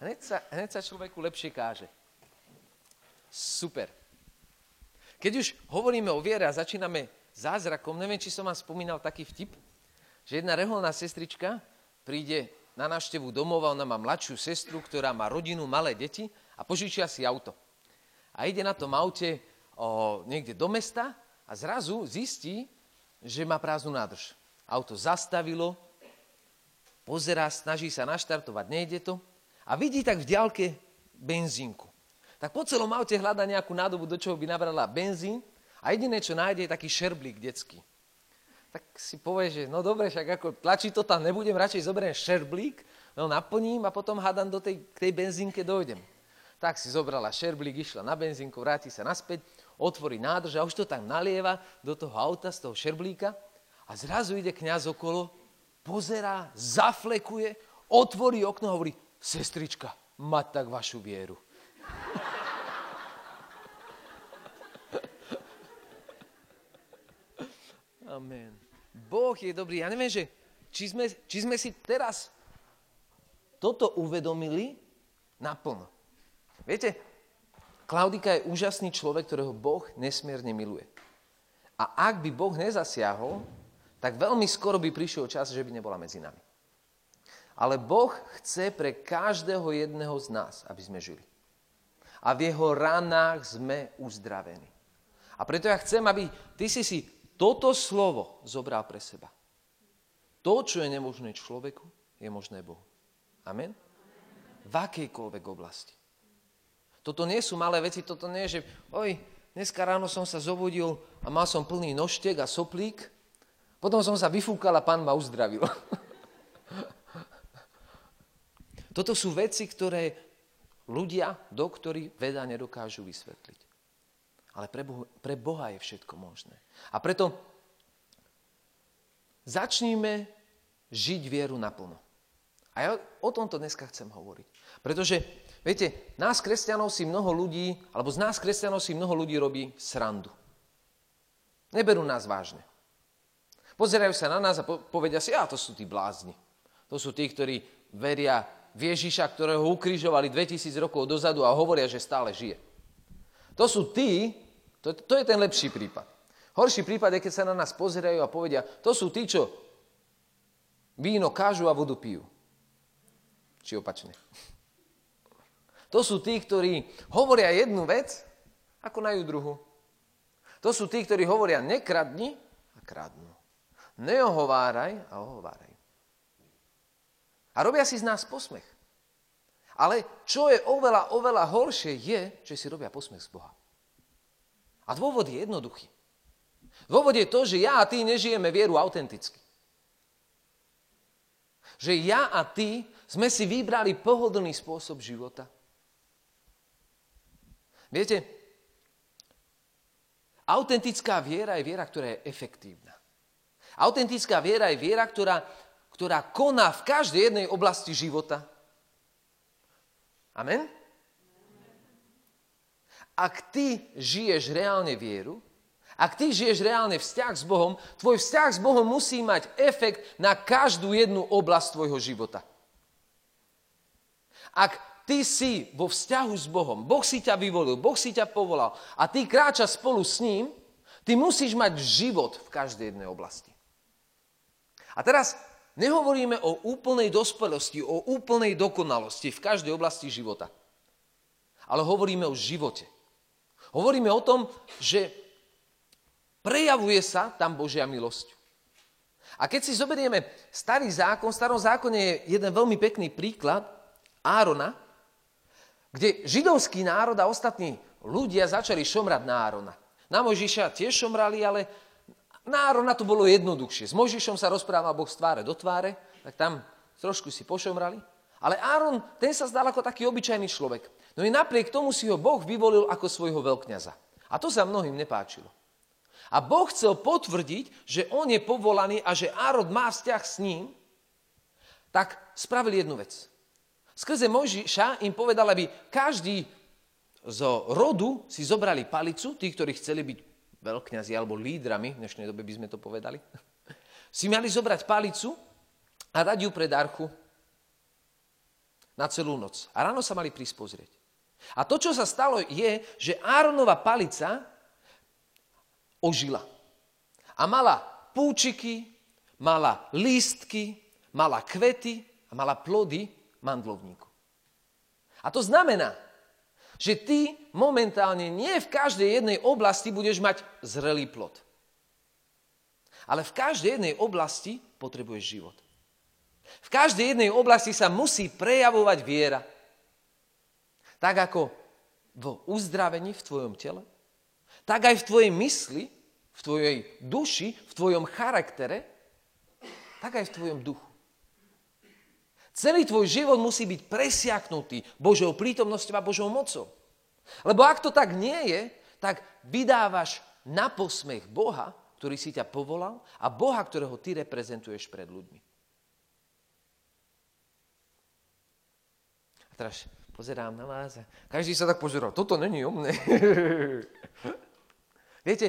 Hneď sa, hneď sa človeku lepšie káže. Super. Keď už hovoríme o viere a začíname zázrakom, neviem, či som vám spomínal taký vtip, že jedna reholná sestrička príde na návštevu domova, ona má mladšiu sestru, ktorá má rodinu, malé deti a požičia si auto. A ide na tom aute o, niekde do mesta a zrazu zistí, že má prázdnu nádrž. Auto zastavilo, pozerá, snaží sa naštartovať, nejde to a vidí tak v diálke benzínku. Tak po celom aute hľada nejakú nádobu, do čoho by nabrala benzín a jediné, čo nájde, je taký šerblík detský. Tak si povie, že no dobre, však ako tlačí to tam nebudem, radšej zoberiem šerblík, no naplním a potom hádam do tej, k tej benzínke dojdem. Tak si zobrala šerblík, išla na benzínku, vráti sa naspäť, otvorí nádrž a už to tam nalieva do toho auta z toho šerblíka a zrazu ide kňaz okolo, pozerá, zaflekuje, otvorí okno a hovorí, sestrička, mať tak vašu vieru. Amen. Boh je dobrý. Ja neviem, že či sme, či sme si teraz toto uvedomili naplno. Viete, Klaudika je úžasný človek, ktorého Boh nesmierne miluje. A ak by Boh nezasiahol, tak veľmi skoro by prišiel čas, že by nebola medzi nami. Ale Boh chce pre každého jedného z nás, aby sme žili. A v jeho ranách sme uzdravení. A preto ja chcem, aby ty si si toto slovo zobral pre seba. To, čo je nemožné človeku, je možné Bohu. Amen? V akejkoľvek oblasti. Toto nie sú malé veci, toto nie je, že oj, dneska ráno som sa zobudil a mal som plný noštek a soplík, potom som sa vyfúkal a pán ma uzdravil. Toto sú veci, ktoré ľudia, doktori, veda nedokážu vysvetliť. Ale pre Boha, pre Boha je všetko možné. A preto začníme žiť vieru naplno. A ja o tomto dneska chcem hovoriť. Pretože, viete, nás kresťanov si mnoho ľudí, alebo z nás kresťanov si mnoho ľudí robí srandu. Neberú nás vážne. Pozerajú sa na nás a povedia si, a to sú tí blázni. To sú tí, ktorí veria v Ježiša, ktorého ukrižovali 2000 rokov dozadu a hovoria, že stále žije. To sú tí, to, to je ten lepší prípad. Horší prípad je, keď sa na nás pozerajú a povedia, to sú tí, čo víno kážu a vodu pijú. Či opačne. To sú tí, ktorí hovoria jednu vec a konajú druhú. To sú tí, ktorí hovoria nekradni a kradnú. Neohováraj a ohováraj. A robia si z nás posmech. Ale čo je oveľa, oveľa horšie, je, že si robia posmech z Boha. A dôvod je jednoduchý. Dôvod je to, že ja a ty nežijeme vieru autenticky. Že ja a ty sme si vybrali pohodlný spôsob života. Viete, autentická viera je viera, ktorá je efektívna. Autentická viera je viera, ktorá ktorá koná v každej jednej oblasti života. Amen? Ak ty žiješ reálne vieru, ak ty žiješ reálne vzťah s Bohom, tvoj vzťah s Bohom musí mať efekt na každú jednu oblasť tvojho života. Ak ty si vo vzťahu s Bohom, Boh si ťa vyvolil, Boh si ťa povolal a ty kráčaš spolu s ním, ty musíš mať život v každej jednej oblasti. A teraz Nehovoríme o úplnej dospelosti, o úplnej dokonalosti v každej oblasti života. Ale hovoríme o živote. Hovoríme o tom, že prejavuje sa tam Božia milosť. A keď si zoberieme starý zákon, v starom zákone je jeden veľmi pekný príklad Árona, kde židovský národ a ostatní ľudia začali šomrať na Árona. Na Mojžiša tiež šomrali, ale na Árona to bolo jednoduchšie. S Mojžišom sa rozprával Boh z tváre do tváre, tak tam trošku si pošomrali. Ale Áron, ten sa zdal ako taký obyčajný človek. No i napriek tomu si ho Boh vyvolil ako svojho veľkňaza. A to sa mnohým nepáčilo. A Boh chcel potvrdiť, že on je povolaný a že Áron má vzťah s ním, tak spravili jednu vec. Skrze Mojžiša im povedal, aby každý z rodu si zobrali palicu, tí, ktorí chceli byť veľkňazi alebo lídrami, v dnešnej dobe by sme to povedali, si mali zobrať palicu a dať ju pred archu. na celú noc. A ráno sa mali prísť pozrieť. A to, čo sa stalo, je, že Áronova palica ožila. A mala púčiky, mala lístky, mala kvety a mala plody mandlovníku. A to znamená, že ty momentálne nie v každej jednej oblasti budeš mať zrelý plod. Ale v každej jednej oblasti potrebuješ život. V každej jednej oblasti sa musí prejavovať viera. Tak ako v uzdravení v tvojom tele, tak aj v tvojej mysli, v tvojej duši, v tvojom charaktere, tak aj v tvojom duchu. Celý tvoj život musí byť presiaknutý Božou prítomnosťou a Božou mocou. Lebo ak to tak nie je, tak vydávaš na posmech Boha, ktorý si ťa povolal a Boha, ktorého ty reprezentuješ pred ľuďmi. A teraz pozerám na vás každý sa tak pozeral. Toto není o mne. Viete,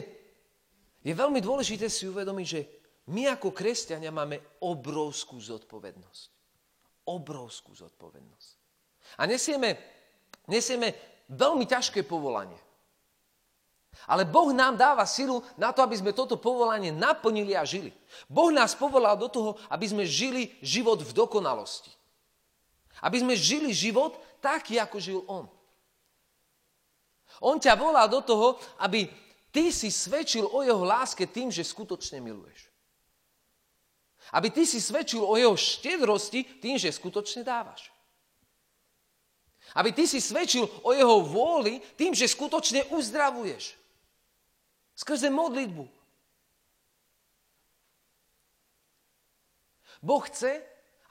je veľmi dôležité si uvedomiť, že my ako kresťania máme obrovskú zodpovednosť. Obrovskú zodpovednosť. A nesieme, nesieme veľmi ťažké povolanie. Ale Boh nám dáva silu na to, aby sme toto povolanie naplnili a žili. Boh nás povolal do toho, aby sme žili život v dokonalosti. Aby sme žili život taký, ako žil On. On ťa volá do toho, aby ty si svedčil o jeho láske tým, že skutočne miluješ. Aby ty si svedčil o jeho štedrosti tým, že skutočne dávaš. Aby ty si svedčil o jeho vôli tým, že skutočne uzdravuješ. Skrze modlitbu. Boh chce,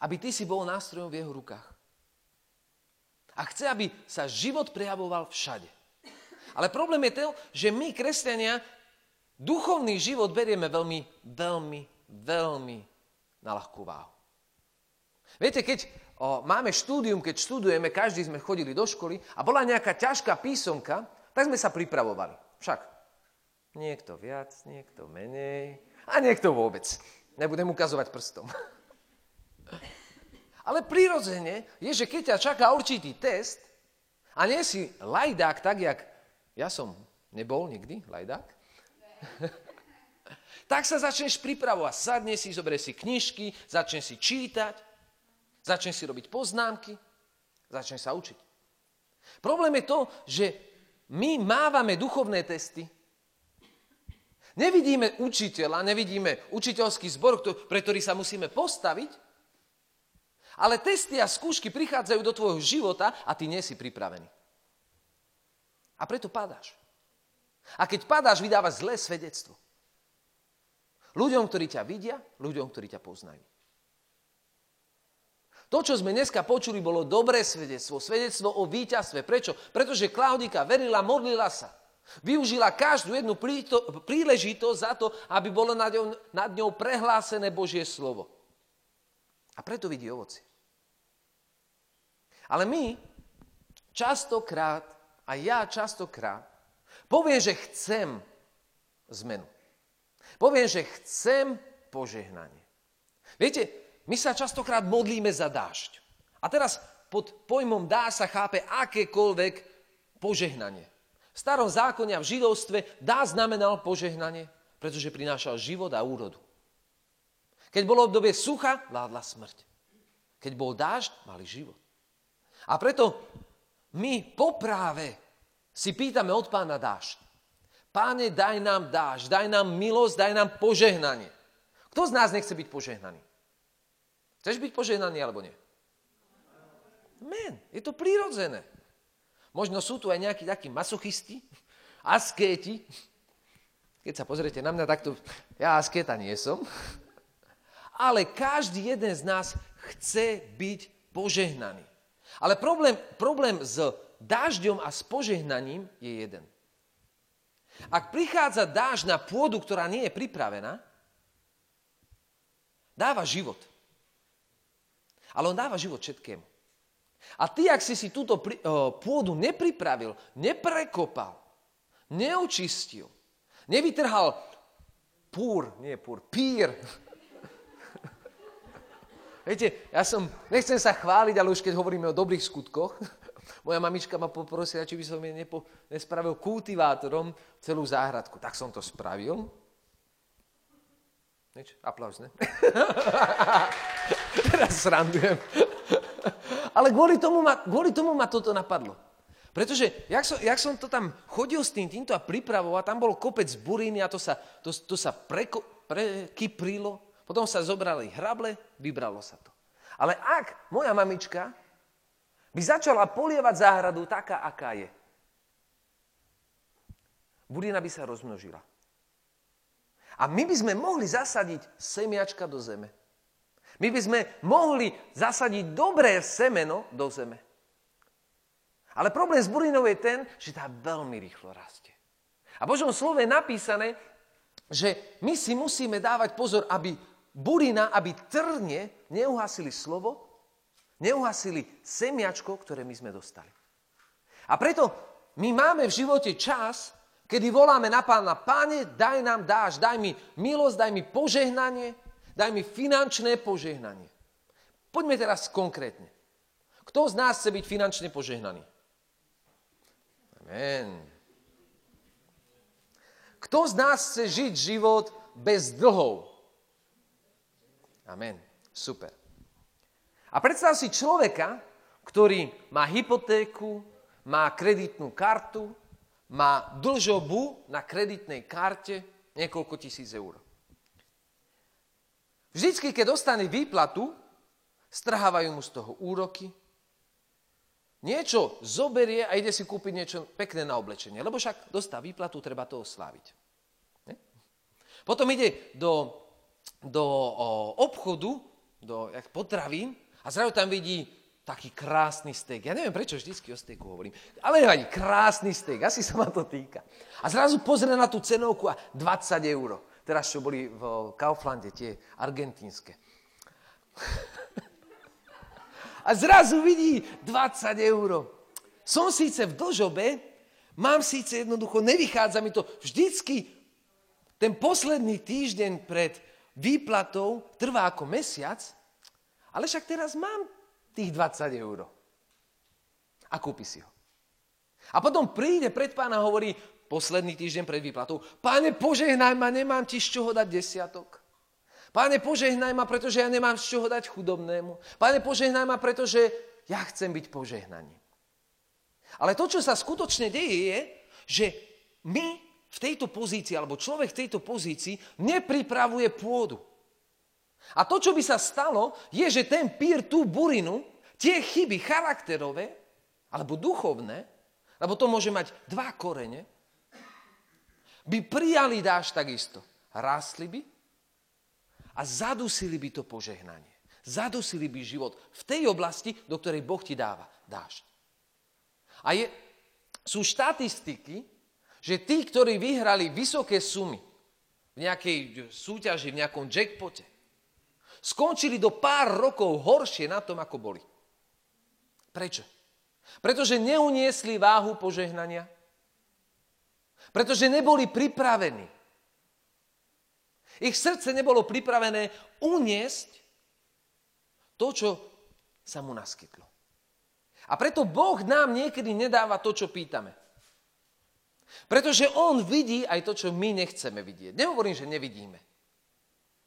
aby ty si bol nástrojom v jeho rukách. A chce, aby sa život prejavoval všade. Ale problém je to, že my, kresťania, duchovný život berieme veľmi, veľmi, veľmi na ľahkú váhu. Viete, keď o, máme štúdium, keď študujeme, každý sme chodili do školy a bola nejaká ťažká písomka, tak sme sa pripravovali. Však niekto viac, niekto menej a niekto vôbec. Nebudem ukazovať prstom. Ale prirodzene je, že keď ťa čaká určitý test a nie si lajdák tak, jak ja som nebol nikdy lajdák, tak sa začneš pripravovať. Sadne si, zoberie si knižky, začne si čítať, začne si robiť poznámky, začne sa učiť. Problém je to, že my mávame duchovné testy, nevidíme učiteľa, nevidíme učiteľský zbor, pre ktorý sa musíme postaviť, ale testy a skúšky prichádzajú do tvojho života a ty nie si pripravený. A preto padáš. A keď padáš, vydávaš zlé svedectvo. Ľuďom, ktorí ťa vidia, ľuďom, ktorí ťa poznajú. To, čo sme dneska počuli, bolo dobré svedectvo. Svedectvo o víťazstve. Prečo? Pretože Klaudika verila, modlila sa. Využila každú jednu príležitosť za to, aby bolo nad ňou, nad ňou prehlásené Božie slovo. A preto vidí ovoci. Ale my častokrát, a ja častokrát, poviem, že chcem zmenu. Poviem, že chcem požehnanie. Viete, my sa častokrát modlíme za dážď. A teraz pod pojmom dá sa chápe akékoľvek požehnanie. V starom zákone a v židovstve dá znamenal požehnanie, pretože prinášal život a úrodu. Keď bolo obdobie sucha, vládla smrť. Keď bol dážď, mali život. A preto my po práve si pýtame od pána dážď. Páne, daj nám dáš, daj nám milosť, daj nám požehnanie. Kto z nás nechce byť požehnaný? Chceš byť požehnaný alebo nie? Men, je to prírodzené. Možno sú tu aj nejakí takí masochisti, askéti. Keď sa pozriete na mňa, takto ja askéta nie som. Ale každý jeden z nás chce byť požehnaný. Ale problém, problém s dažďom a s požehnaním je jeden – ak prichádza dáž na pôdu, ktorá nie je pripravená, dáva život. Ale on dáva život všetkému. A ty, ak si si túto pôdu nepripravil, neprekopal, neočistil, nevytrhal púr, nie púr, pír. Viete, ja som, nechcem sa chváliť, ale už keď hovoríme o dobrých skutkoch, moja mamička ma poprosila, či by som jej nepo, nespravil kultivátorom celú záhradku. Tak som to spravil. Nič, aplauz, ne? Teraz srandujem. ale kvôli tomu, ma, kvôli tomu ma toto napadlo. Pretože jak som, jak som to tam chodil s tým, týmto a pripravoval, tam bol kopec buriny a to sa, to, to sa preko, prekyprilo, potom sa zobrali hrable, vybralo sa to. Ale ak moja mamička by začala polievať záhradu taká, aká je, burina by sa rozmnožila. A my by sme mohli zasadiť semiačka do zeme. My by sme mohli zasadiť dobré semeno do zeme. Ale problém s burinou je ten, že tá veľmi rýchlo rastie. A v Božom slove je napísané, že my si musíme dávať pozor, aby burina, aby trne neuhasili slovo, neuhasili semiačko, ktoré my sme dostali. A preto my máme v živote čas, kedy voláme na pána, páne, daj nám dáš, daj mi milosť, daj mi požehnanie, daj mi finančné požehnanie. Poďme teraz konkrétne. Kto z nás chce byť finančne požehnaný? Amen. Kto z nás chce žiť život bez dlhov? Amen. Super. A predstav si človeka, ktorý má hypotéku, má kreditnú kartu, má dlžobu na kreditnej karte niekoľko tisíc eur. Vždycky, keď dostane výplatu, strhávajú mu z toho úroky, niečo zoberie a ide si kúpiť niečo pekné na oblečenie. Lebo však dostá výplatu, treba to osláviť. Ne? Potom ide do, do o, obchodu, do jak potravín a zrazu tam vidí taký krásny steak. Ja neviem, prečo vždycky o steaku hovorím. Ale nevadí, krásny steak, asi sa ma to týka. A zrazu pozrie na tú cenovku a 20 eur. Teraz, čo boli v Kauflande, tie argentínske. a zrazu vidí 20 eur. Som síce v dlžobe, mám síce jednoducho, nevychádza mi to vždycky, ten posledný týždeň pred výplatou trvá ako mesiac, ale však teraz mám tých 20 eur. A kúpi si ho. A potom príde pred pána a hovorí, posledný týždeň pred výplatou, páne, požehnaj ma, nemám ti z čoho dať desiatok. Páne, požehnaj ma, pretože ja nemám z čoho dať chudobnému. Páne, požehnaj ma, pretože ja chcem byť požehnaný. Ale to, čo sa skutočne deje, je, že my v tejto pozícii, alebo človek v tejto pozícii nepripravuje pôdu. A to, čo by sa stalo, je, že ten pír tú burinu, tie chyby charakterové, alebo duchovné, lebo to môže mať dva korene, by prijali dáš takisto. Rástli by a zadusili by to požehnanie. Zadusili by život v tej oblasti, do ktorej Boh ti dáva dážď. A je, sú štatistiky, že tí, ktorí vyhrali vysoké sumy v nejakej súťaži, v nejakom jackpote, skončili do pár rokov horšie na tom, ako boli. Prečo? Pretože neuniesli váhu požehnania. Pretože neboli pripravení ich srdce nebolo pripravené uniesť to, čo sa mu naskytlo. A preto Boh nám niekedy nedáva to, čo pýtame. Pretože On vidí aj to, čo my nechceme vidieť. Nehovorím, že nevidíme.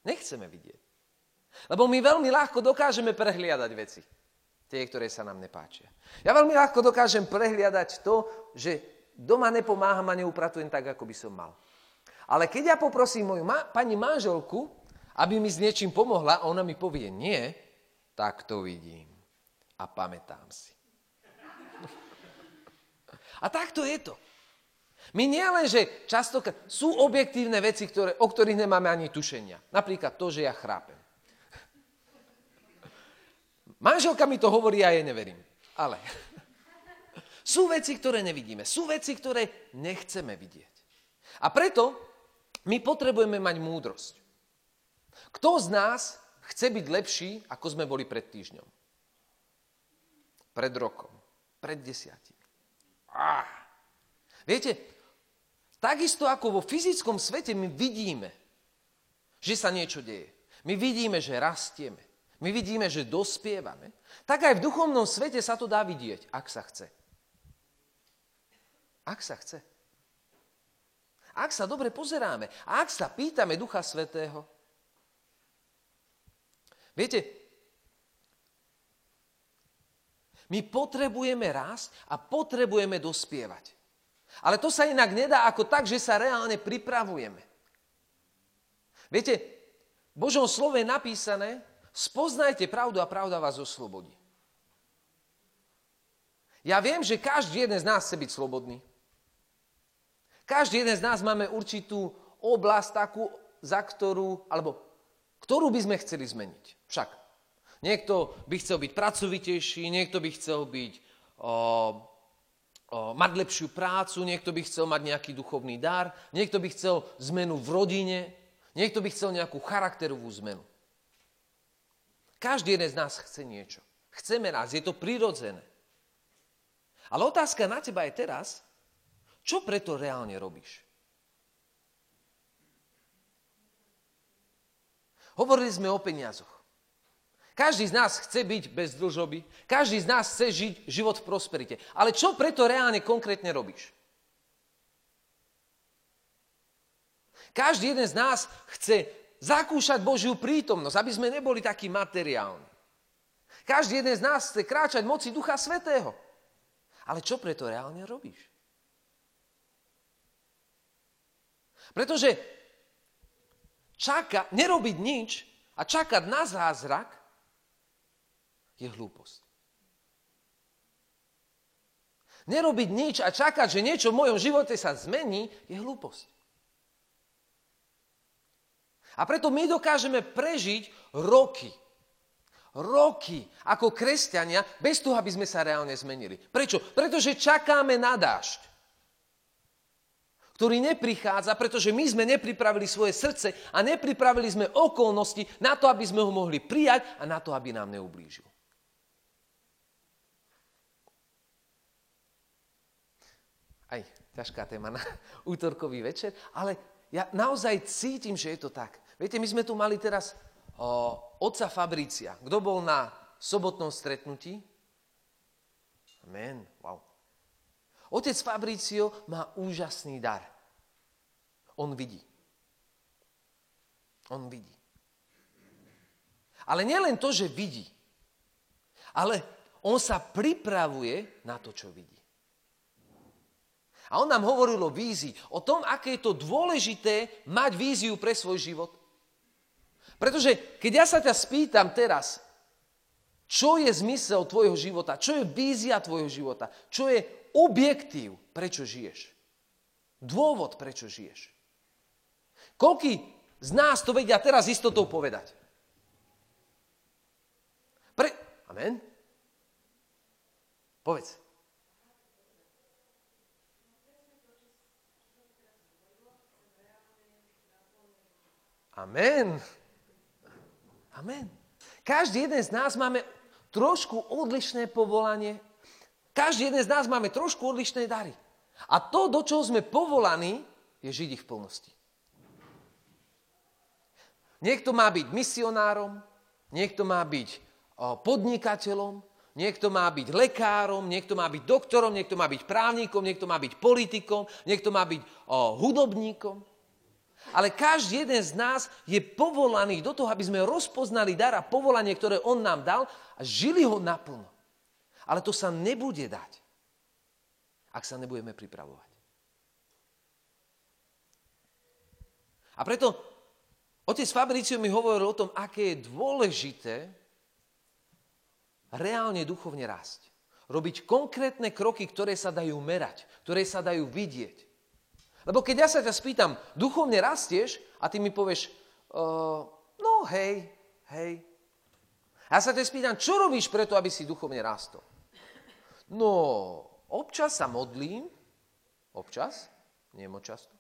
Nechceme vidieť. Lebo my veľmi ľahko dokážeme prehliadať veci. Tie, ktoré sa nám nepáčia. Ja veľmi ľahko dokážem prehliadať to, že doma nepomáham a neupratujem tak, ako by som mal. Ale keď ja poprosím moju ma- pani manželku, aby mi s niečím pomohla, a ona mi povie nie, tak to vidím. A pamätám si. A takto je to. My nie že často sú objektívne veci, ktoré, o ktorých nemáme ani tušenia. Napríklad to, že ja chrápem. Manželka mi to hovorí a ja jej neverím. Ale sú veci, ktoré nevidíme. Sú veci, ktoré nechceme vidieť. A preto my potrebujeme mať múdrosť. Kto z nás chce byť lepší, ako sme boli pred týždňom? Pred rokom? Pred desiatimi? Ah. Viete, takisto ako vo fyzickom svete my vidíme, že sa niečo deje. My vidíme, že rastieme. My vidíme, že dospievame, tak aj v duchovnom svete sa to dá vidieť, ak sa chce. Ak sa chce. Ak sa dobre pozeráme ak sa pýtame Ducha Svetého. Viete, my potrebujeme rásť a potrebujeme dospievať. Ale to sa inak nedá ako tak, že sa reálne pripravujeme. Viete, v Božom slove je napísané, spoznajte pravdu a pravda vás oslobodí. Ja viem, že každý jeden z nás chce byť slobodný. Každý jeden z nás máme určitú oblasť takú, za ktorú, alebo ktorú by sme chceli zmeniť. Však. Niekto by chcel byť pracovitejší, niekto by chcel byť, o, o, mať lepšiu prácu, niekto by chcel mať nejaký duchovný dar, niekto by chcel zmenu v rodine, niekto by chcel nejakú charakterovú zmenu. Každý jeden z nás chce niečo. Chceme nás, je to prirodzené. Ale otázka na teba je teraz, čo preto reálne robíš? Hovorili sme o peniazoch. Každý z nás chce byť bez dlžoby, každý z nás chce žiť život v prosperite. Ale čo preto reálne konkrétne robíš? Každý jeden z nás chce zakúšať Božiu prítomnosť, aby sme neboli takí materiálni. Každý jeden z nás chce kráčať moci Ducha Svetého. Ale čo preto reálne robíš? Pretože čaká, nerobiť nič a čakať na zázrak je hlúposť. Nerobiť nič a čakať, že niečo v mojom živote sa zmení, je hlúposť. A preto my dokážeme prežiť roky, roky ako kresťania bez toho, aby sme sa reálne zmenili. Prečo? Pretože čakáme na dážď ktorý neprichádza, pretože my sme nepripravili svoje srdce a nepripravili sme okolnosti na to, aby sme ho mohli prijať a na to, aby nám neublížil. Aj ťažká téma na útorkový večer, ale ja naozaj cítim, že je to tak. Viete, my sme tu mali teraz o, otca Fabricia. Kto bol na sobotnom stretnutí? Amen. Wow. Otec Fabricio má úžasný dar. On vidí. On vidí. Ale nielen to, že vidí, ale on sa pripravuje na to, čo vidí. A on nám hovoril o vízii, o tom, aké je to dôležité mať víziu pre svoj život. Pretože keď ja sa ťa spýtam teraz, čo je zmysel tvojho života, čo je vízia tvojho života, čo je objektív, prečo žiješ. Dôvod, prečo žiješ. Koľký z nás to vedia teraz istotou povedať? Pre... Amen? Povedz. Amen. Amen. Každý jeden z nás máme trošku odlišné povolanie. Každý jeden z nás máme trošku odlišné dary. A to, do čoho sme povolaní, je žiť ich v plnosti. Niekto má byť misionárom, niekto má byť podnikateľom, niekto má byť lekárom, niekto má byť doktorom, niekto má byť právnikom, niekto má byť politikom, niekto má byť hudobníkom. Ale každý jeden z nás je povolaný do toho, aby sme rozpoznali dar a povolanie, ktoré on nám dal a žili ho naplno. Ale to sa nebude dať, ak sa nebudeme pripravovať. A preto Otec Fabricio mi hovoril o tom, aké je dôležité reálne duchovne rásť. Robiť konkrétne kroky, ktoré sa dajú merať, ktoré sa dajú vidieť. Lebo keď ja sa ťa spýtam, duchovne rastieš a ty mi povieš, uh, no hej, hej. Ja sa ťa spýtam, čo robíš preto, aby si duchovne rástol? No, občas sa modlím, občas, nie moc často.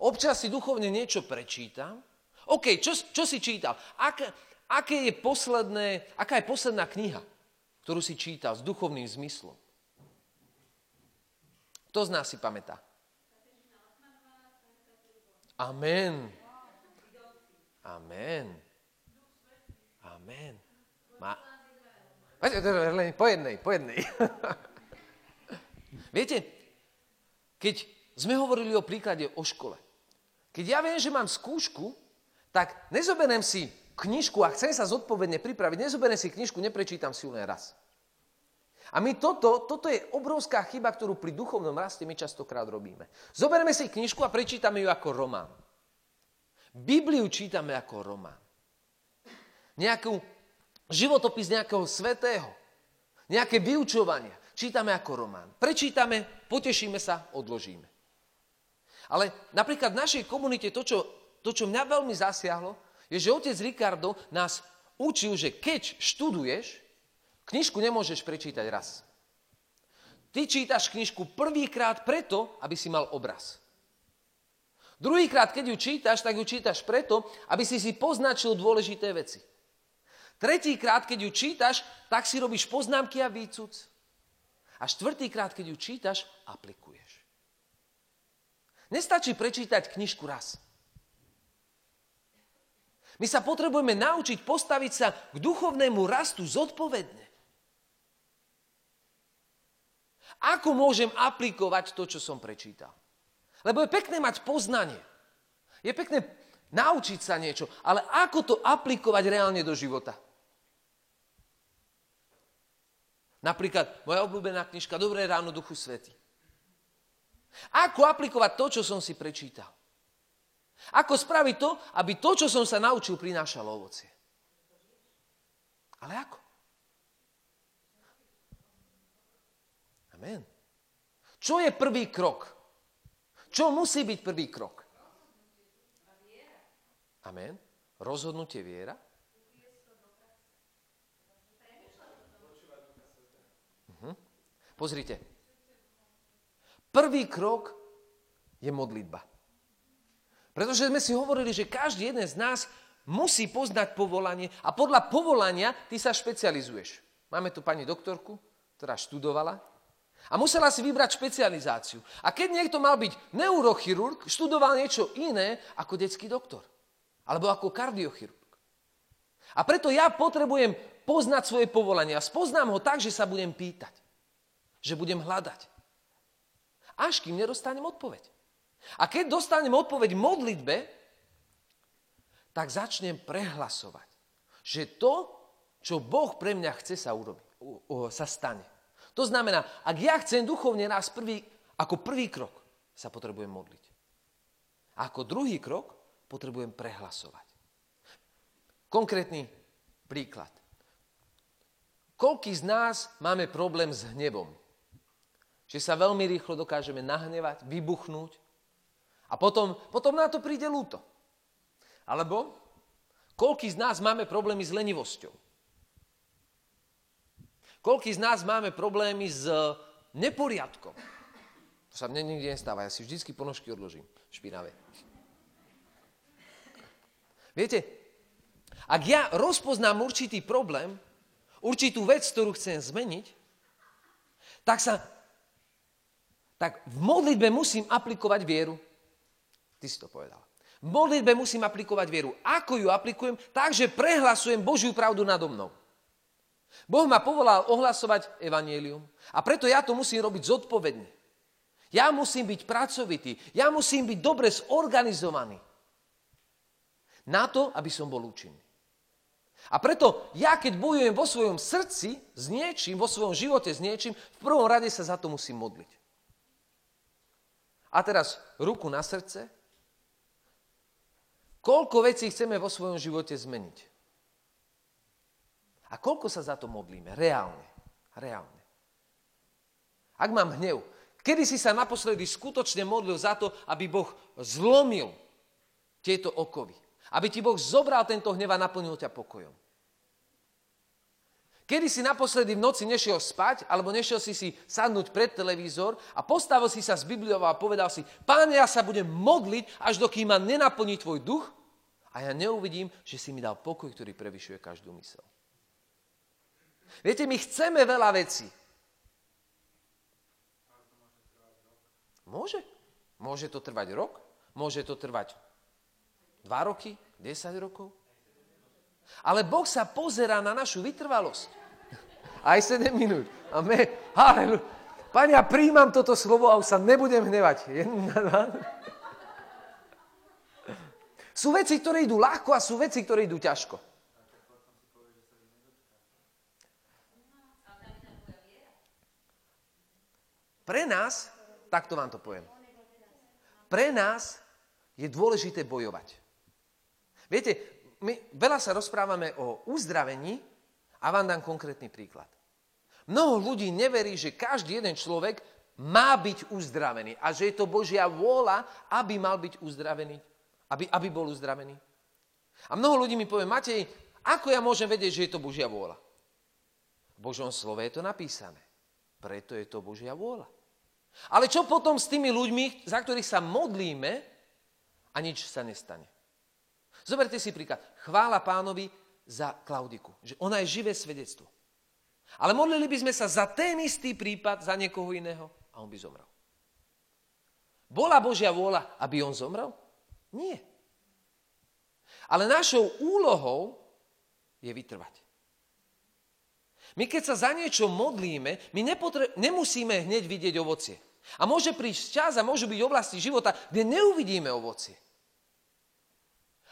Občas si duchovne niečo prečítam, OK, čo, čo si čítal? Ak, aké je posledné, aká je posledná kniha, ktorú si čítal s duchovným zmyslom? Kto z nás si pamätá? Amen. Amen. Amen. Má. Len po jednej, po jednej. Viete, keď sme hovorili o príklade o škole, keď ja viem, že mám skúšku, tak nezoberiem si knižku a chcem sa zodpovedne pripraviť, nezoberiem si knižku, neprečítam si ju len raz. A my toto, toto je obrovská chyba, ktorú pri duchovnom raste my častokrát robíme. Zoberieme si knižku a prečítame ju ako román. Bibliu čítame ako román. Nejakú životopis nejakého svetého. Nejaké vyučovanie. Čítame ako román. Prečítame, potešíme sa, odložíme. Ale napríklad v našej komunite to, čo, to, čo mňa veľmi zasiahlo, je, že otec Ricardo nás učil, že keď študuješ, knižku nemôžeš prečítať raz. Ty čítaš knižku prvýkrát preto, aby si mal obraz. Druhýkrát, keď ju čítaš, tak ju čítaš preto, aby si si poznačil dôležité veci. Tretíkrát, keď ju čítaš, tak si robíš poznámky a výcuc. A štvrtýkrát, keď ju čítaš, aplikuješ. Nestačí prečítať knižku raz. My sa potrebujeme naučiť postaviť sa k duchovnému rastu zodpovedne. Ako môžem aplikovať to, čo som prečítal? Lebo je pekné mať poznanie. Je pekné naučiť sa niečo, ale ako to aplikovať reálne do života? Napríklad moja obľúbená knižka Dobré ráno, Duchu Svety. Ako aplikovať to, čo som si prečítal? Ako spraviť to, aby to, čo som sa naučil, prinášalo ovocie? Ale ako? Amen. Čo je prvý krok? Čo musí byť prvý krok? Amen. Rozhodnutie viera. Uh-huh. Pozrite. Prvý krok je modlitba. Pretože sme si hovorili, že každý jeden z nás musí poznať povolanie a podľa povolania ty sa špecializuješ. Máme tu pani doktorku, ktorá študovala a musela si vybrať špecializáciu. A keď niekto mal byť neurochirurg, študoval niečo iné ako detský doktor. Alebo ako kardiochirurg. A preto ja potrebujem poznať svoje povolanie. A spoznám ho tak, že sa budem pýtať. Že budem hľadať. Až kým nedostanem odpoveď. A keď dostanem odpoveď v modlitbe, tak začnem prehlasovať, že to, čo Boh pre mňa chce sa urobiť, sa stane. To znamená, ak ja chcem duchovne nás prvý, ako prvý krok sa potrebujem modliť. A ako druhý krok potrebujem prehlasovať. Konkrétny príklad. Koľký z nás máme problém s hnevom? Že sa veľmi rýchlo dokážeme nahnevať, vybuchnúť a potom, potom na to príde lúto. Alebo koľký z nás máme problémy s lenivosťou? Koľký z nás máme problémy s neporiadkom? To sa mne nikdy nestáva, ja si vždycky ponožky odložím, špinavé. Viete, ak ja rozpoznám určitý problém, určitú vec, ktorú chcem zmeniť, tak sa tak v modlitbe musím aplikovať vieru. Ty si to povedal. V modlitbe musím aplikovať vieru. Ako ju aplikujem? Takže prehlasujem Božiu pravdu nado mnou. Boh ma povolal ohlasovať evanielium a preto ja to musím robiť zodpovedne. Ja musím byť pracovitý, ja musím byť dobre zorganizovaný. Na to, aby som bol účinný. A preto ja, keď bojujem vo svojom srdci s niečím, vo svojom živote s niečím, v prvom rade sa za to musím modliť. A teraz ruku na srdce, Koľko vecí chceme vo svojom živote zmeniť? A koľko sa za to modlíme? Reálne. Reálne. Ak mám hnev, kedy si sa naposledy skutočne modlil za to, aby Boh zlomil tieto okovy? Aby ti Boh zobral tento hnev a naplnil ťa pokojom? Kedy si naposledy v noci nešiel spať, alebo nešiel si si sadnúť pred televízor a postavil si sa z Bibliou a povedal si, páne, ja sa budem modliť, až dokým ma nenaplní tvoj duch a ja neuvidím, že si mi dal pokoj, ktorý prevyšuje každú mysel. Viete, my chceme veľa vecí. Môže. Môže to trvať rok, môže to trvať dva roky, 10 rokov. Ale Boh sa pozerá na našu vytrvalosť. Aj 7 minút. Amen. Halleluja. Pane, ja príjmam toto slovo a už sa nebudem hnevať. Sú veci, ktoré idú ľahko a sú veci, ktoré idú ťažko. Pre nás, takto vám to poviem, pre nás je dôležité bojovať. Viete, my veľa sa rozprávame o uzdravení a vám dám konkrétny príklad. Mnoho ľudí neverí, že každý jeden človek má byť uzdravený a že je to Božia vôľa, aby mal byť uzdravený, aby, aby bol uzdravený. A mnoho ľudí mi povie, Matej, ako ja môžem vedieť, že je to Božia vôľa? V Božom slove je to napísané. Preto je to Božia vôľa. Ale čo potom s tými ľuďmi, za ktorých sa modlíme a nič sa nestane? Zoberte si príklad. Chvála pánovi za Klaudiku, že ona je živé svedectvo. Ale modlili by sme sa za ten istý prípad, za niekoho iného a on by zomrel. Bola Božia vôľa, aby on zomrel? Nie. Ale našou úlohou je vytrvať. My keď sa za niečo modlíme, my nepotre- nemusíme hneď vidieť ovocie. A môže prísť čas a môžu byť oblasti života, kde neuvidíme ovocie.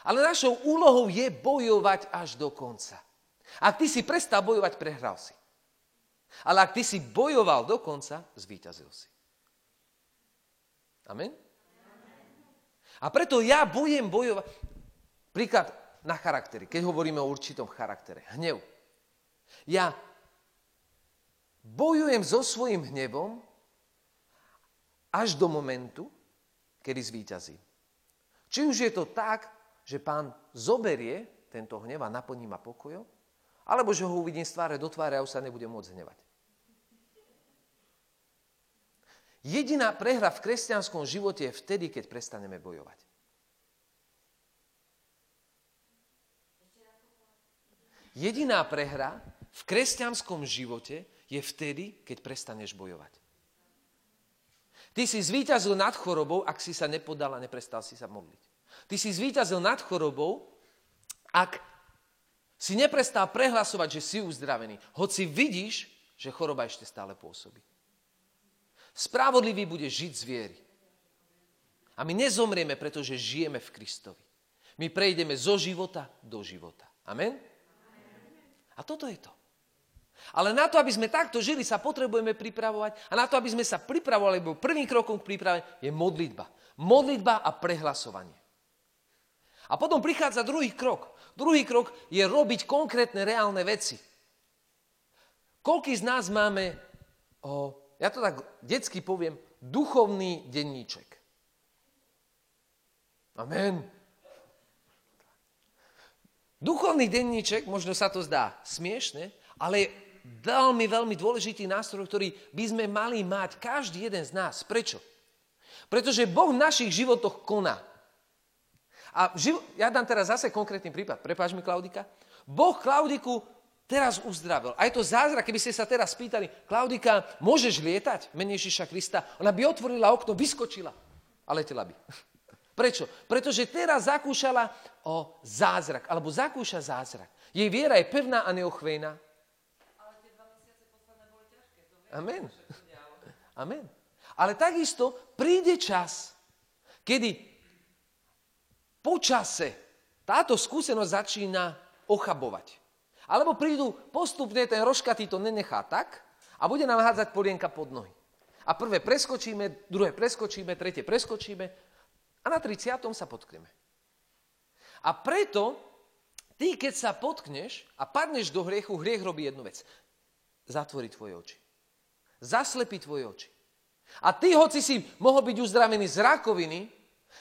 Ale našou úlohou je bojovať až do konca. Ak ty si prestal bojovať, prehral si. Ale ak ty si bojoval do konca, zvíťazil si. Amen? A preto ja budem bojovať. Príklad na charaktery, keď hovoríme o určitom charaktere. Hnev. Ja bojujem so svojím hnevom až do momentu, kedy zvíťazím. Či už je to tak, že pán zoberie tento hnev a naplní ma pokojom, alebo že ho uvidím z tváre do tváre a už sa nebudem môcť hnevať. Jediná prehra v kresťanskom živote je vtedy, keď prestaneme bojovať. Jediná prehra v kresťanskom živote je vtedy, keď prestaneš bojovať. Ty si zvíťazil nad chorobou, ak si sa nepodal a neprestal si sa modliť. Ty si zvíťazil nad chorobou, ak si neprestal prehlasovať, že si uzdravený, hoci vidíš, že choroba ešte stále pôsobí. Spravodlivý bude žiť z viery. A my nezomrieme, pretože žijeme v Kristovi. My prejdeme zo života do života. Amen? A toto je to. Ale na to, aby sme takto žili, sa potrebujeme pripravovať. A na to, aby sme sa pripravovali, lebo prvým krokom k príprave je modlitba. Modlitba a prehlasovanie. A potom prichádza druhý krok. Druhý krok je robiť konkrétne reálne veci. Koľký z nás máme, o, ja to tak detsky poviem, duchovný denníček. Amen. Duchovný denníček, možno sa to zdá smiešne, ale veľmi, veľmi dôležitý nástroj, ktorý by sme mali mať každý jeden z nás. Prečo? Pretože Boh v našich životoch koná. A živ... ja dám teraz zase konkrétny prípad. Prepáč mi, Klaudika. Boh Klaudiku teraz uzdravil. A je to zázrak, keby ste sa teraz spýtali, Klaudika, môžeš lietať, menej Ježiša Krista? Ona by otvorila okno, vyskočila a letela by. Prečo? Pretože teraz zakúšala o zázrak, alebo zakúša zázrak. Jej viera je pevná a neochvejná. Ale tie dva mesiace posledné boli ťažké. Amen. Amen. Ale takisto príde čas, kedy počase táto skúsenosť začína ochabovať. Alebo prídu postupne, ten roškatý to nenechá tak a bude nám hádzať polienka pod nohy. A prvé preskočíme, druhé preskočíme, tretie preskočíme a na 30. sa potkneme. A preto ty, keď sa potkneš a padneš do hriechu, hriech robí jednu vec. Zatvorí tvoje oči. Zaslepí tvoje oči. A ty, hoci si mohol byť uzdravený z rakoviny,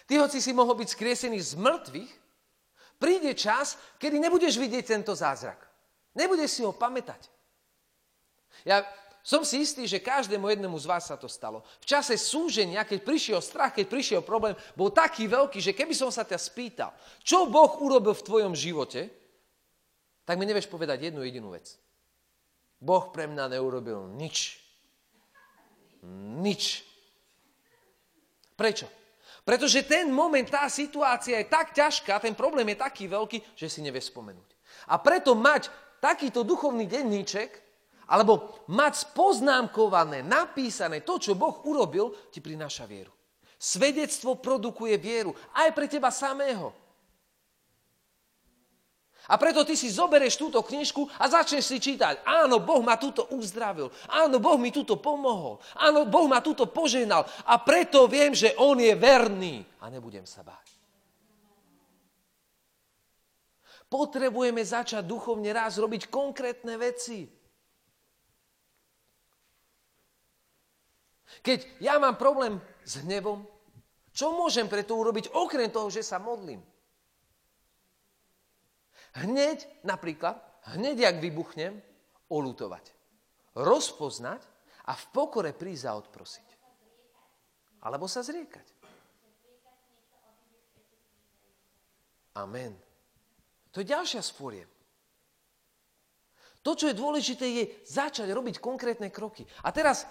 Ty, hoci si mohol byť skriesený z mŕtvych, príde čas, kedy nebudeš vidieť tento zázrak. Nebudeš si ho pamätať. Ja som si istý, že každému jednému z vás sa to stalo. V čase súženia, keď prišiel strach, keď prišiel problém, bol taký veľký, že keby som sa ťa spýtal, čo Boh urobil v tvojom živote, tak mi nevieš povedať jednu jedinú vec. Boh pre mňa neurobil nič. Nič. Prečo? Pretože ten moment, tá situácia je tak ťažká, ten problém je taký veľký, že si nevie spomenúť. A preto mať takýto duchovný denníček, alebo mať spoznámkované, napísané to, čo Boh urobil, ti prináša vieru. Svedectvo produkuje vieru aj pre teba samého. A preto ty si zoberieš túto knižku a začneš si čítať. Áno, Boh ma túto uzdravil. Áno, Boh mi túto pomohol. Áno, Boh ma túto poženal. A preto viem, že On je verný. A nebudem sa báť. Potrebujeme začať duchovne raz robiť konkrétne veci. Keď ja mám problém s hnevom, čo môžem preto urobiť okrem toho, že sa modlím? Hneď, napríklad, hneď, jak vybuchnem, olutovať. Rozpoznať a v pokore prísť a odprosiť. Alebo sa zriekať. Amen. To je ďalšia spôriem. To, čo je dôležité, je začať robiť konkrétne kroky. A teraz,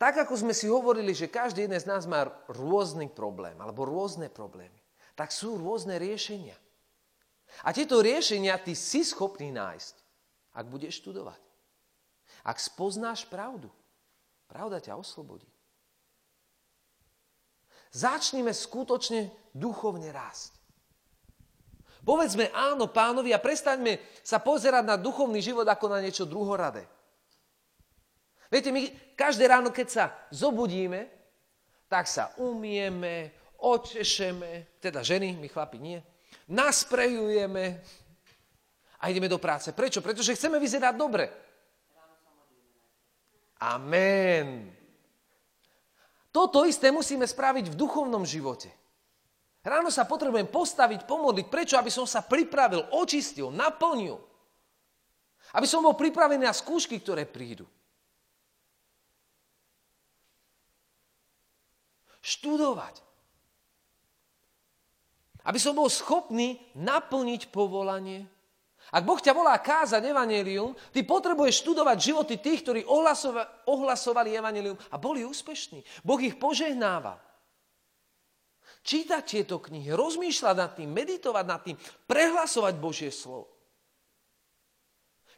tak ako sme si hovorili, že každý jeden z nás má rôzny problém, alebo rôzne problémy, tak sú rôzne riešenia. A tieto riešenia ty si schopný nájsť, ak budeš študovať. Ak spoznáš pravdu, pravda ťa oslobodí. Začnime skutočne duchovne rásť. Povedzme áno pánovi a prestaňme sa pozerať na duchovný život ako na niečo druhoradé. Viete, my každé ráno, keď sa zobudíme, tak sa umieme, očešeme, teda ženy, my chlapi nie, nasprejujeme a ideme do práce. Prečo? Pretože chceme vyzerať dobre. Amen. Toto isté musíme spraviť v duchovnom živote. Ráno sa potrebujem postaviť, pomodliť. Prečo? Aby som sa pripravil, očistil, naplnil. Aby som bol pripravený na skúšky, ktoré prídu. Študovať. Aby som bol schopný naplniť povolanie. Ak Boh ťa volá kázať evanelium, ty potrebuješ študovať životy tých, ktorí ohlasovali evanelium a boli úspešní. Boh ich požehnával. Čítať tieto knihy, rozmýšľať nad tým, meditovať nad tým, prehlasovať Božie slovo.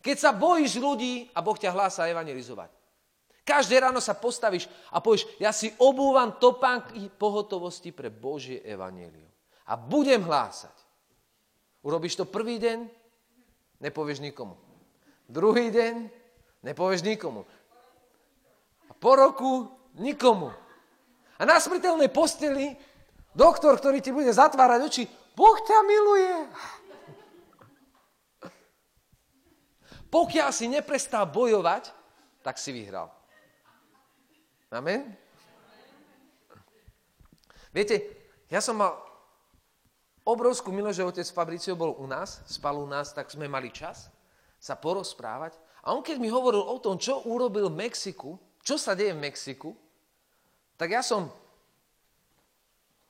Keď sa bojíš ľudí a Boh ťa hlása evangelizovať. Každé ráno sa postavíš a povieš, ja si obúvam topánky pohotovosti pre Božie evanelium a budem hlásať. Urobíš to prvý deň, nepovieš nikomu. Druhý deň, nepovieš nikomu. A po roku nikomu. A na smrteľnej posteli doktor, ktorý ti bude zatvárať oči, Boh ťa miluje. Pokiaľ si neprestal bojovať, tak si vyhral. Amen? Viete, ja som mal obrovskú milosť, že otec Fabricio bol u nás, spal u nás, tak sme mali čas sa porozprávať. A on keď mi hovoril o tom, čo urobil v Mexiku, čo sa deje v Mexiku, tak ja som,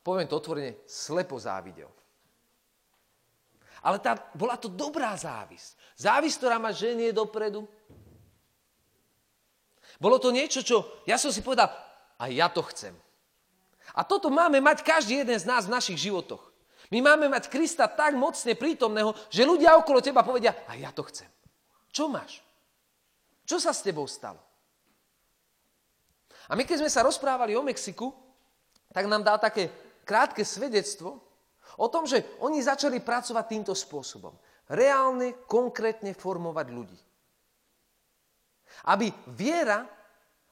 poviem to otvorene, slepo závidel. Ale tá, bola to dobrá závisť. Závisť, ktorá ma ženie dopredu. Bolo to niečo, čo ja som si povedal, a ja to chcem. A toto máme mať každý jeden z nás v našich životoch. My máme mať Krista tak mocne prítomného, že ľudia okolo teba povedia, a ja to chcem. Čo máš? Čo sa s tebou stalo? A my keď sme sa rozprávali o Mexiku, tak nám dal také krátke svedectvo o tom, že oni začali pracovať týmto spôsobom. Reálne, konkrétne formovať ľudí. Aby viera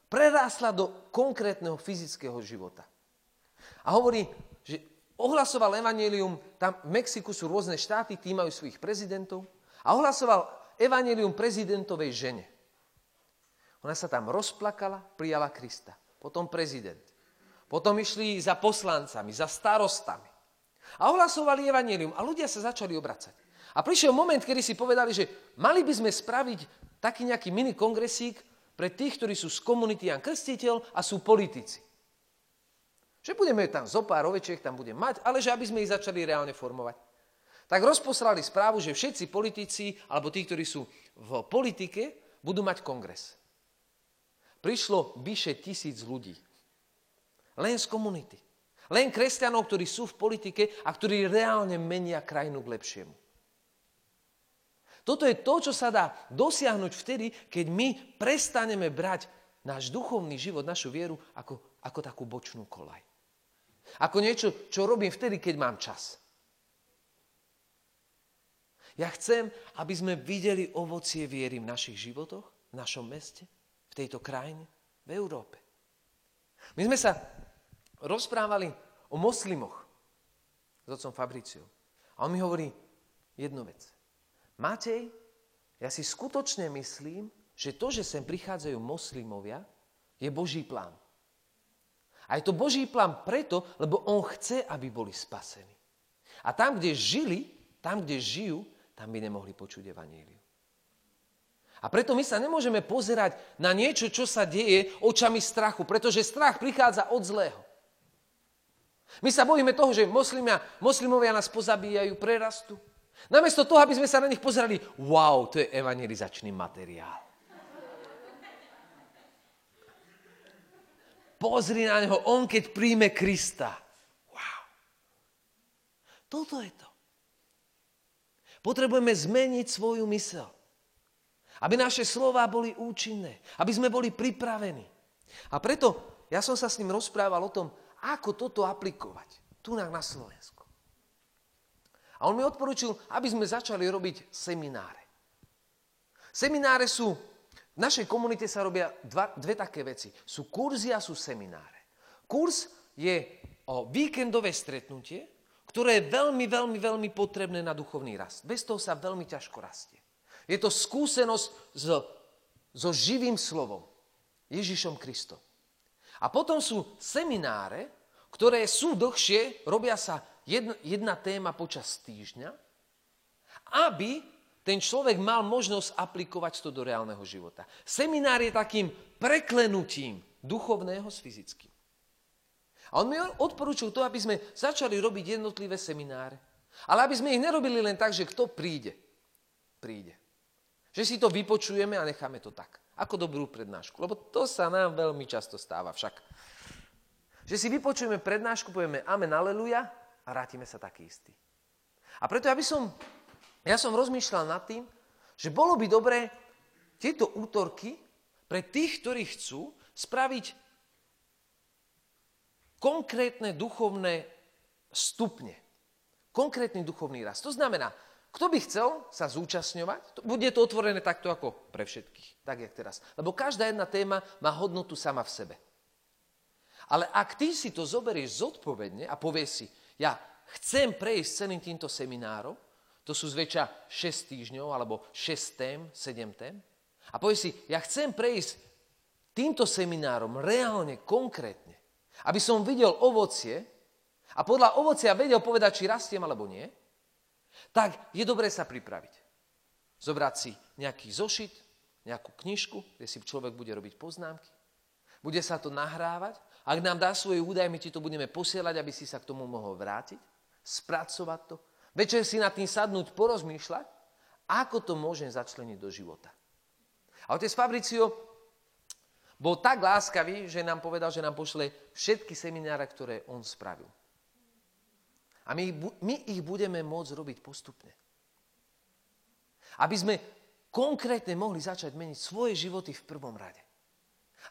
prerásla do konkrétneho fyzického života. A hovorí, ohlasoval evanelium, tam v Mexiku sú rôzne štáty, tí majú svojich prezidentov, a ohlasoval evanelium prezidentovej žene. Ona sa tam rozplakala, prijala Krista. Potom prezident. Potom išli za poslancami, za starostami. A ohlasovali evanelium a ľudia sa začali obracať. A prišiel moment, kedy si povedali, že mali by sme spraviť taký nejaký mini kongresík pre tých, ktorí sú z komunity Jan Krstiteľ a sú politici. Že budeme tam zo pár ovečiek, tam budem mať, ale že aby sme ich začali reálne formovať. Tak rozposlali správu, že všetci politici, alebo tí, ktorí sú v politike, budú mať kongres. Prišlo vyše tisíc ľudí. Len z komunity. Len kresťanov, ktorí sú v politike a ktorí reálne menia krajinu k lepšiemu. Toto je to, čo sa dá dosiahnuť vtedy, keď my prestaneme brať náš duchovný život, našu vieru ako, ako takú bočnú kolaj. Ako niečo, čo robím vtedy, keď mám čas. Ja chcem, aby sme videli ovocie viery v našich životoch, v našom meste, v tejto krajine, v Európe. My sme sa rozprávali o moslimoch s otcom Fabriciou. A on mi hovorí jednu vec. Matej, ja si skutočne myslím, že to, že sem prichádzajú moslimovia, je Boží plán. A je to Boží plán preto, lebo on chce, aby boli spasení. A tam, kde žili, tam, kde žijú, tam by nemohli počuť evaníliu. A preto my sa nemôžeme pozerať na niečo, čo sa deje očami strachu, pretože strach prichádza od zlého. My sa bojíme toho, že moslimia, moslimovia nás pozabíjajú, prerastu. Namiesto toho, aby sme sa na nich pozerali, wow, to je evangelizačný materiál. Pozri na neho, on keď príjme Krista. Wow. Toto je to. Potrebujeme zmeniť svoju mysel. Aby naše slova boli účinné. Aby sme boli pripravení. A preto ja som sa s ním rozprával o tom, ako toto aplikovať. Tu na Slovensku. A on mi odporučil, aby sme začali robiť semináre. Semináre sú, v našej komunite sa robia dva, dve také veci. Sú kurzy a sú semináre. Kurs je o víkendové stretnutie, ktoré je veľmi, veľmi, veľmi potrebné na duchovný rast. Bez toho sa veľmi ťažko rastie. Je to skúsenosť so, so živým slovom, Ježišom Kristom. A potom sú semináre, ktoré sú dlhšie, robia sa jedna, jedna téma počas týždňa, aby ten človek mal možnosť aplikovať to do reálneho života. Seminár je takým preklenutím duchovného s fyzickým. A on mi odporúčil to, aby sme začali robiť jednotlivé semináre. Ale aby sme ich nerobili len tak, že kto príde, príde. Že si to vypočujeme a necháme to tak. Ako dobrú prednášku. Lebo to sa nám veľmi často stáva však. Že si vypočujeme prednášku, povieme amen, aleluja a vrátime sa taký istý. A preto ja by som, ja som rozmýšľal nad tým, že bolo by dobré tieto útorky pre tých, ktorí chcú spraviť konkrétne duchovné stupne. Konkrétny duchovný rast. To znamená, kto by chcel sa zúčastňovať, bude to otvorené takto ako pre všetkých, tak jak teraz. Lebo každá jedna téma má hodnotu sama v sebe. Ale ak ty si to zoberieš zodpovedne a povieš si, ja chcem prejsť celým týmto seminárom, to sú zväčša 6 týždňov alebo 6 tém, 7 tém, a povie si, ja chcem prejsť týmto seminárom reálne, konkrétne, aby som videl ovocie a podľa ovocia vedel povedať, či rastiem alebo nie, tak je dobré sa pripraviť. Zobrať si nejaký zošit, nejakú knižku, kde si človek bude robiť poznámky, bude sa to nahrávať. Ak nám dá svoje údaje, my ti to budeme posielať, aby si sa k tomu mohol vrátiť, spracovať to, večer si nad tým sadnúť, porozmýšľať, ako to môžem začleniť do života. A otec Fabricio bol tak láskavý, že nám povedal, že nám pošle všetky semináre, ktoré on spravil. A my, my ich budeme môcť robiť postupne. Aby sme konkrétne mohli začať meniť svoje životy v prvom rade.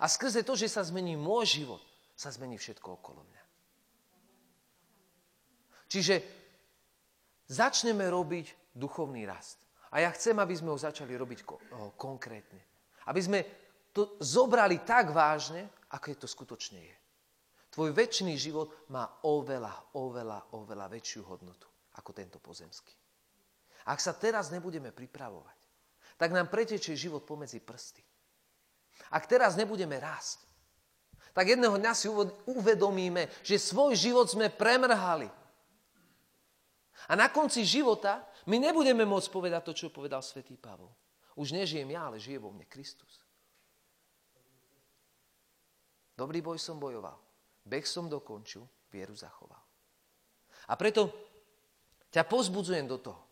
A skrze to, že sa zmení môj život, sa zmení všetko okolo mňa. Čiže začneme robiť duchovný rast. A ja chcem, aby sme ho začali robiť konkrétne. Aby sme to zobrali tak vážne, ako je to skutočne je. Tvoj väčší život má oveľa, oveľa, oveľa väčšiu hodnotu ako tento pozemský. Ak sa teraz nebudeme pripravovať, tak nám pretečie život pomedzi prsty. Ak teraz nebudeme rásť, tak jedného dňa si uvedomíme, že svoj život sme premrhali. A na konci života my nebudeme môcť povedať to, čo povedal svätý Pavol. Už nežijem ja, ale žije vo mne Kristus. Dobrý boj som bojoval. Beh som dokončil, vieru zachoval. A preto ťa pozbudzujem do toho.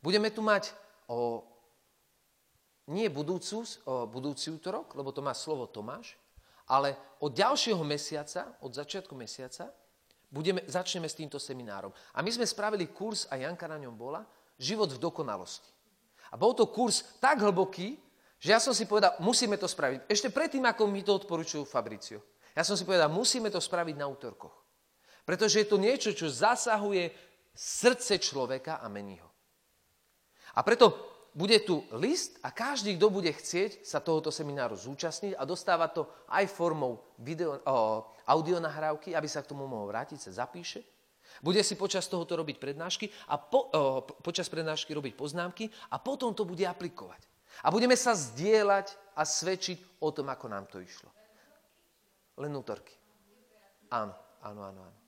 Budeme tu mať o, nie budúcu, o budúci útorok, lebo to má slovo Tomáš, ale od ďalšieho mesiaca, od začiatku mesiaca, budeme, začneme s týmto seminárom. A my sme spravili kurz, a Janka na ňom bola, Život v dokonalosti. A bol to kurz tak hlboký, že ja som si povedal, musíme to spraviť. Ešte predtým, ako mi to odporúčujú Fabricio. Ja som si povedal, musíme to spraviť na útorkoch. Pretože je to niečo, čo zasahuje srdce človeka a mení ho. A preto bude tu list a každý, kto bude chcieť sa tohoto semináru zúčastniť a dostáva to aj formou video, o, audionahrávky, aby sa k tomu mohol vrátiť, sa zapíše. Bude si počas tohoto robiť prednášky a po, o, počas prednášky robiť poznámky a potom to bude aplikovať. A budeme sa zdieľať a svedčiť o tom, ako nám to išlo. Len útorky. Áno, áno, áno, áno.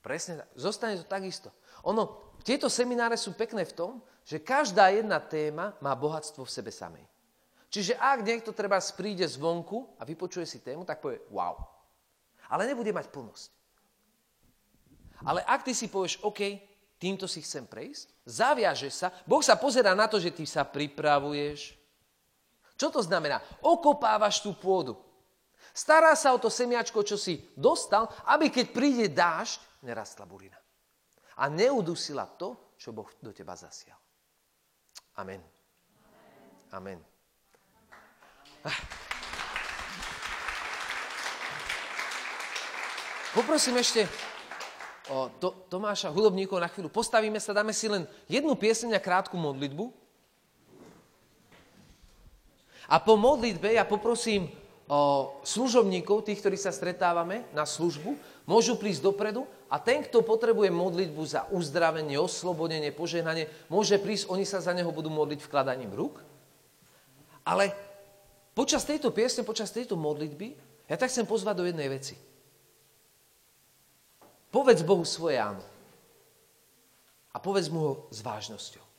Presne tak. Zostane to takisto. Ono, tieto semináre sú pekné v tom, že každá jedna téma má bohatstvo v sebe samej. Čiže ak niekto treba príde zvonku a vypočuje si tému, tak povie wow. Ale nebude mať plnosť. Ale ak ty si povieš, OK, týmto si chcem prejsť, zaviaže sa, Boh sa pozera na to, že ty sa pripravuješ. Čo to znamená? Okopávaš tú pôdu. Stará sa o to semiačko, čo si dostal, aby keď príde dážď, nerastla burina. A neudusila to, čo Boh do teba zasial. Amen. Amen. Poprosím ešte o to, Tomáša, hudobníkov na chvíľu. Postavíme sa, dáme si len jednu pieseň a krátku modlitbu. A po modlitbe ja poprosím služobníkov, tých, ktorí sa stretávame na službu, môžu prísť dopredu a ten, kto potrebuje modlitbu za uzdravenie, oslobodenie, požehnanie, môže prísť, oni sa za neho budú modliť vkladaním rúk. Ale počas tejto piesne, počas tejto modlitby, ja tak chcem pozvať do jednej veci. Povedz Bohu svoje áno. A povedz mu ho s vážnosťou.